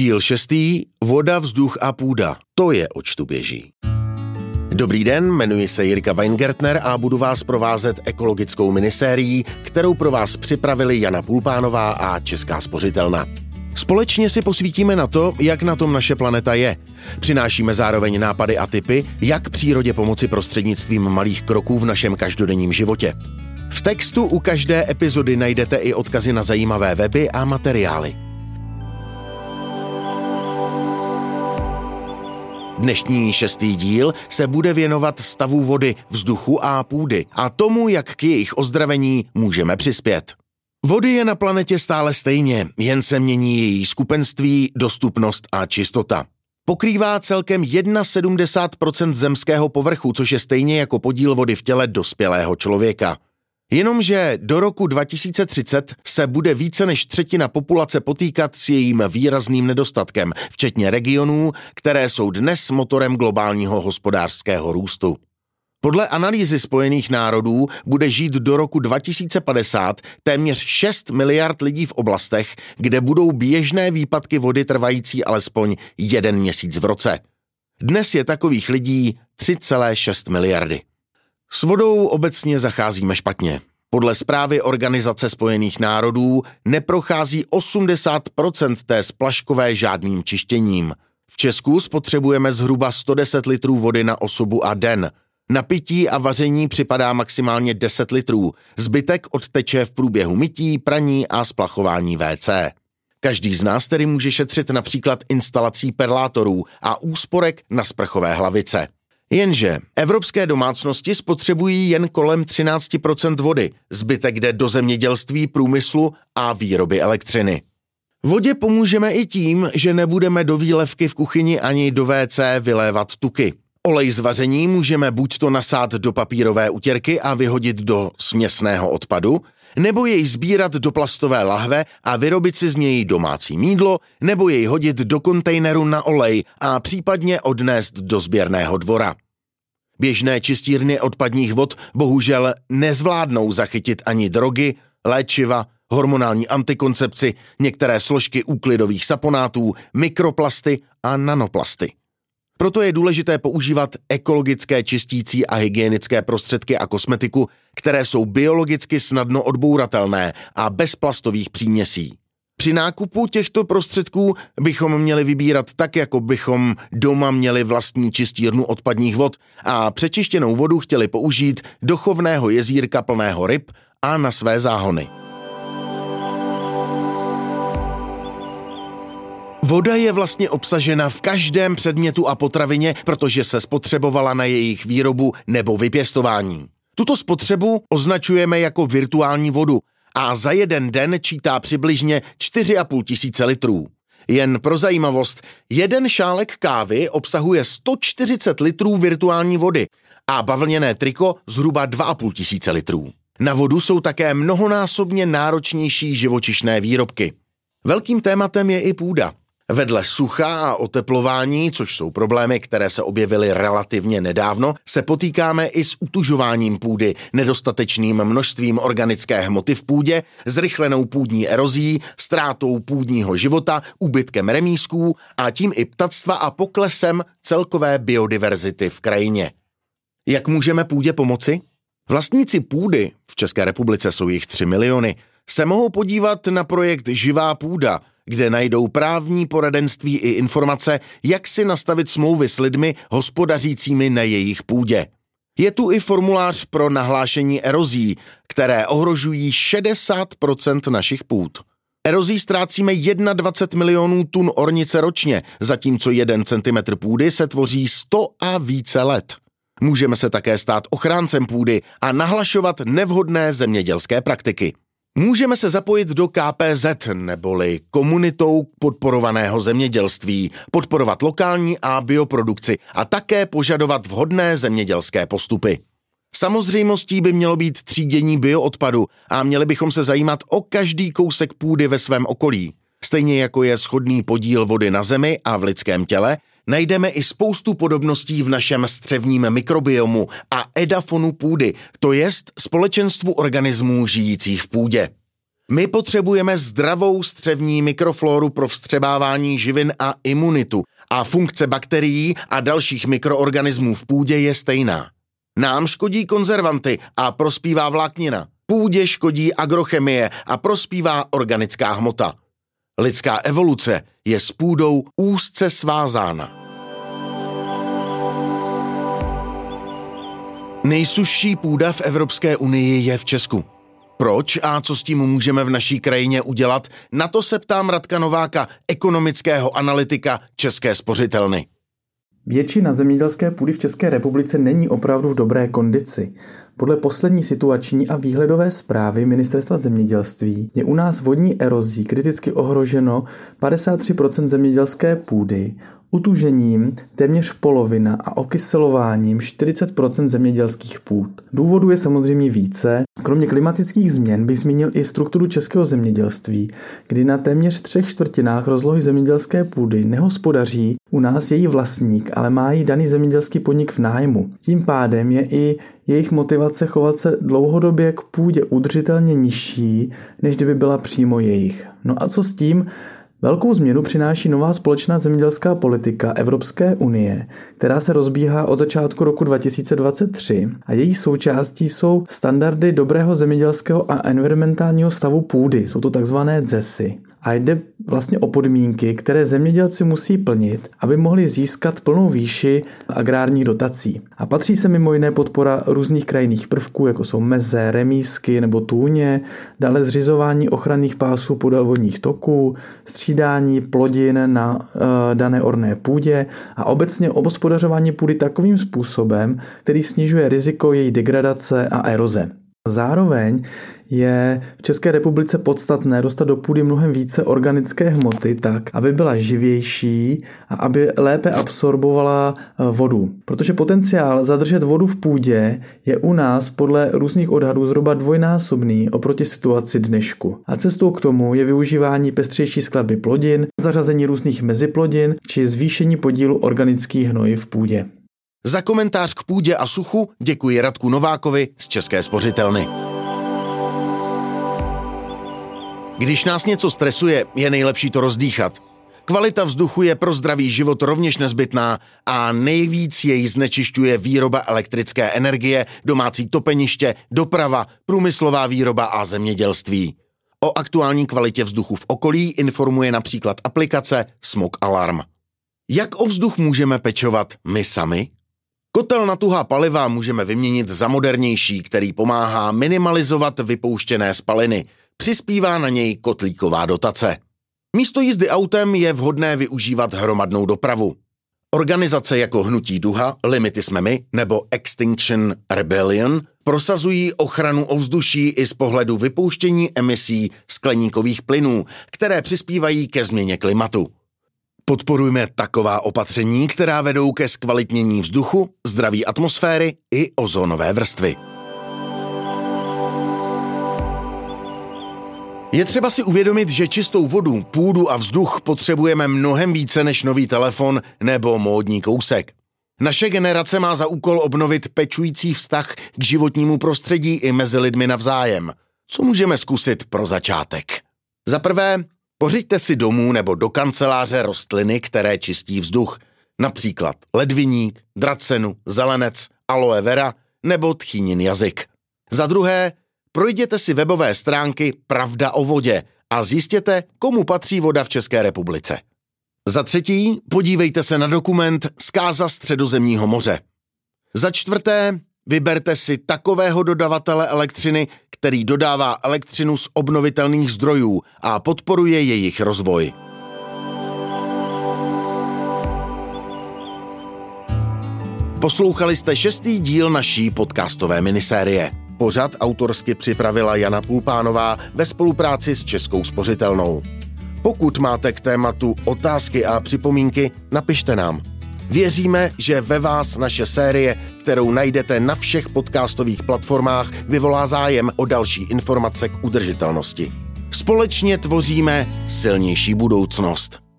Díl šestý. Voda, vzduch a půda. To je, oč tu běží. Dobrý den, jmenuji se Jirka Weingertner a budu vás provázet ekologickou minisérií, kterou pro vás připravili Jana Pulpánová a Česká spořitelna. Společně si posvítíme na to, jak na tom naše planeta je. Přinášíme zároveň nápady a typy, jak přírodě pomoci prostřednictvím malých kroků v našem každodenním životě. V textu u každé epizody najdete i odkazy na zajímavé weby a materiály. Dnešní šestý díl se bude věnovat stavu vody, vzduchu a půdy a tomu, jak k jejich ozdravení můžeme přispět. Vody je na planetě stále stejně, jen se mění její skupenství, dostupnost a čistota. Pokrývá celkem 71% zemského povrchu, což je stejně jako podíl vody v těle dospělého člověka. Jenomže do roku 2030 se bude více než třetina populace potýkat s jejím výrazným nedostatkem, včetně regionů, které jsou dnes motorem globálního hospodářského růstu. Podle analýzy Spojených národů bude žít do roku 2050 téměř 6 miliard lidí v oblastech, kde budou běžné výpadky vody trvající alespoň jeden měsíc v roce. Dnes je takových lidí 3,6 miliardy. S vodou obecně zacházíme špatně. Podle zprávy Organizace spojených národů neprochází 80% té splaškové žádným čištěním. V Česku spotřebujeme zhruba 110 litrů vody na osobu a den. Na pití a vaření připadá maximálně 10 litrů. Zbytek odteče v průběhu mytí, praní a splachování WC. Každý z nás tedy může šetřit například instalací perlátorů a úsporek na sprchové hlavice. Jenže evropské domácnosti spotřebují jen kolem 13% vody, zbytek jde do zemědělství, průmyslu a výroby elektřiny. Vodě pomůžeme i tím, že nebudeme do výlevky v kuchyni ani do WC vylévat tuky. Olej z vaření můžeme buď to nasát do papírové utěrky a vyhodit do směsného odpadu, nebo jej sbírat do plastové lahve a vyrobit si z něj domácí mídlo, nebo jej hodit do kontejneru na olej a případně odnést do sběrného dvora. Běžné čistírny odpadních vod bohužel nezvládnou zachytit ani drogy, léčiva, hormonální antikoncepci, některé složky úklidových saponátů, mikroplasty a nanoplasty. Proto je důležité používat ekologické čistící a hygienické prostředky a kosmetiku, které jsou biologicky snadno odbouratelné a bez plastových příměsí. Při nákupu těchto prostředků bychom měli vybírat tak, jako bychom doma měli vlastní čistírnu odpadních vod a přečištěnou vodu chtěli použít do chovného jezírka plného ryb a na své záhony. Voda je vlastně obsažena v každém předmětu a potravině, protože se spotřebovala na jejich výrobu nebo vypěstování. Tuto spotřebu označujeme jako virtuální vodu a za jeden den čítá přibližně 4,5 tisíce litrů. Jen pro zajímavost, jeden šálek kávy obsahuje 140 litrů virtuální vody a bavlněné triko zhruba 2,5 tisíce litrů. Na vodu jsou také mnohonásobně náročnější živočišné výrobky. Velkým tématem je i půda. Vedle sucha a oteplování, což jsou problémy, které se objevily relativně nedávno, se potýkáme i s utužováním půdy, nedostatečným množstvím organické hmoty v půdě, zrychlenou půdní erozí, ztrátou půdního života, úbytkem remísků a tím i ptactva a poklesem celkové biodiverzity v krajině. Jak můžeme půdě pomoci? Vlastníci půdy, v České republice jsou jich 3 miliony, se mohou podívat na projekt Živá půda, kde najdou právní poradenství i informace, jak si nastavit smlouvy s lidmi hospodařícími na jejich půdě. Je tu i formulář pro nahlášení erozí, které ohrožují 60% našich půd. Erozí ztrácíme 21 milionů tun ornice ročně, zatímco 1 cm půdy se tvoří 100 a více let. Můžeme se také stát ochráncem půdy a nahlašovat nevhodné zemědělské praktiky. Můžeme se zapojit do KPZ neboli komunitou podporovaného zemědělství, podporovat lokální a bioprodukci a také požadovat vhodné zemědělské postupy. Samozřejmostí by mělo být třídění bioodpadu a měli bychom se zajímat o každý kousek půdy ve svém okolí. Stejně jako je schodný podíl vody na zemi a v lidském těle, najdeme i spoustu podobností v našem střevním mikrobiomu a edafonu půdy, to jest společenstvu organismů žijících v půdě. My potřebujeme zdravou střevní mikrofloru pro vstřebávání živin a imunitu a funkce bakterií a dalších mikroorganismů v půdě je stejná. Nám škodí konzervanty a prospívá vláknina. Půdě škodí agrochemie a prospívá organická hmota. Lidská evoluce je s půdou úzce svázána. Nejsušší půda v Evropské unii je v Česku. Proč a co s tím můžeme v naší krajině udělat? Na to se ptám Radka Nováka, ekonomického analytika České spořitelny. Většina zemědělské půdy v České republice není opravdu v dobré kondici. Podle poslední situační a výhledové zprávy Ministerstva zemědělství je u nás vodní erozí kriticky ohroženo 53% zemědělské půdy, utužením téměř polovina a okyselováním 40% zemědělských půd. Důvodů je samozřejmě více. Kromě klimatických změn bych zmínil i strukturu českého zemědělství, kdy na téměř třech čtvrtinách rozlohy zemědělské půdy nehospodaří u nás její vlastník, ale má ji daný zemědělský podnik v nájmu. Tím pádem je i jejich motivace chovat se dlouhodobě k půdě udržitelně nižší, než kdyby byla přímo jejich. No a co s tím? Velkou změnu přináší nová společná zemědělská politika Evropské unie, která se rozbíhá od začátku roku 2023 a její součástí jsou standardy dobrého zemědělského a environmentálního stavu půdy, jsou to takzvané ZESy a jde vlastně o podmínky, které zemědělci musí plnit, aby mohli získat plnou výši agrárních dotací. A patří se mimo jiné podpora různých krajinných prvků, jako jsou meze, remísky nebo tůně, dále zřizování ochranných pásů podél vodních toků, střídání plodin na e, dané orné půdě a obecně obospodařování půdy takovým způsobem, který snižuje riziko její degradace a eroze. Zároveň je v České republice podstatné dostat do půdy mnohem více organické hmoty tak, aby byla živější a aby lépe absorbovala eh, vodu. Protože potenciál zadržet vodu v půdě je u nás podle různých odhadů zhruba dvojnásobný oproti situaci dnešku. A cestou k tomu je využívání pestřejší skladby plodin, zařazení různých meziplodin či zvýšení podílu organických hnojiv v půdě. Za komentář k půdě a suchu děkuji Radku Novákovi z České spořitelny. Když nás něco stresuje, je nejlepší to rozdýchat. Kvalita vzduchu je pro zdravý život rovněž nezbytná a nejvíc jej znečišťuje výroba elektrické energie, domácí topeniště, doprava, průmyslová výroba a zemědělství. O aktuální kvalitě vzduchu v okolí informuje například aplikace Smog Alarm. Jak o vzduch můžeme pečovat my sami? Kotel na tuhá paliva můžeme vyměnit za modernější, který pomáhá minimalizovat vypouštěné spaliny. Přispívá na něj kotlíková dotace. Místo jízdy autem je vhodné využívat hromadnou dopravu. Organizace jako Hnutí Duha, Limity jsme my nebo Extinction Rebellion prosazují ochranu ovzduší i z pohledu vypouštění emisí skleníkových plynů, které přispívají ke změně klimatu. Podporujme taková opatření, která vedou ke zkvalitnění vzduchu, zdraví atmosféry i ozónové vrstvy. Je třeba si uvědomit, že čistou vodu, půdu a vzduch potřebujeme mnohem více než nový telefon nebo módní kousek. Naše generace má za úkol obnovit pečující vztah k životnímu prostředí i mezi lidmi navzájem. Co můžeme zkusit pro začátek? Za prvé, Pořiďte si domů nebo do kanceláře rostliny, které čistí vzduch, například ledviník, dracenu, zelenec, aloe vera nebo tchýnin jazyk. Za druhé, projděte si webové stránky Pravda o vodě a zjistěte, komu patří voda v České republice. Za třetí, podívejte se na dokument Zkáza středozemního moře. Za čtvrté, Vyberte si takového dodavatele elektřiny, který dodává elektřinu z obnovitelných zdrojů a podporuje jejich rozvoj. Poslouchali jste šestý díl naší podcastové minisérie. Pořad autorsky připravila Jana Pulpánová ve spolupráci s Českou spořitelnou. Pokud máte k tématu otázky a připomínky, napište nám. Věříme, že ve vás naše série, kterou najdete na všech podcastových platformách, vyvolá zájem o další informace k udržitelnosti. Společně tvoříme silnější budoucnost.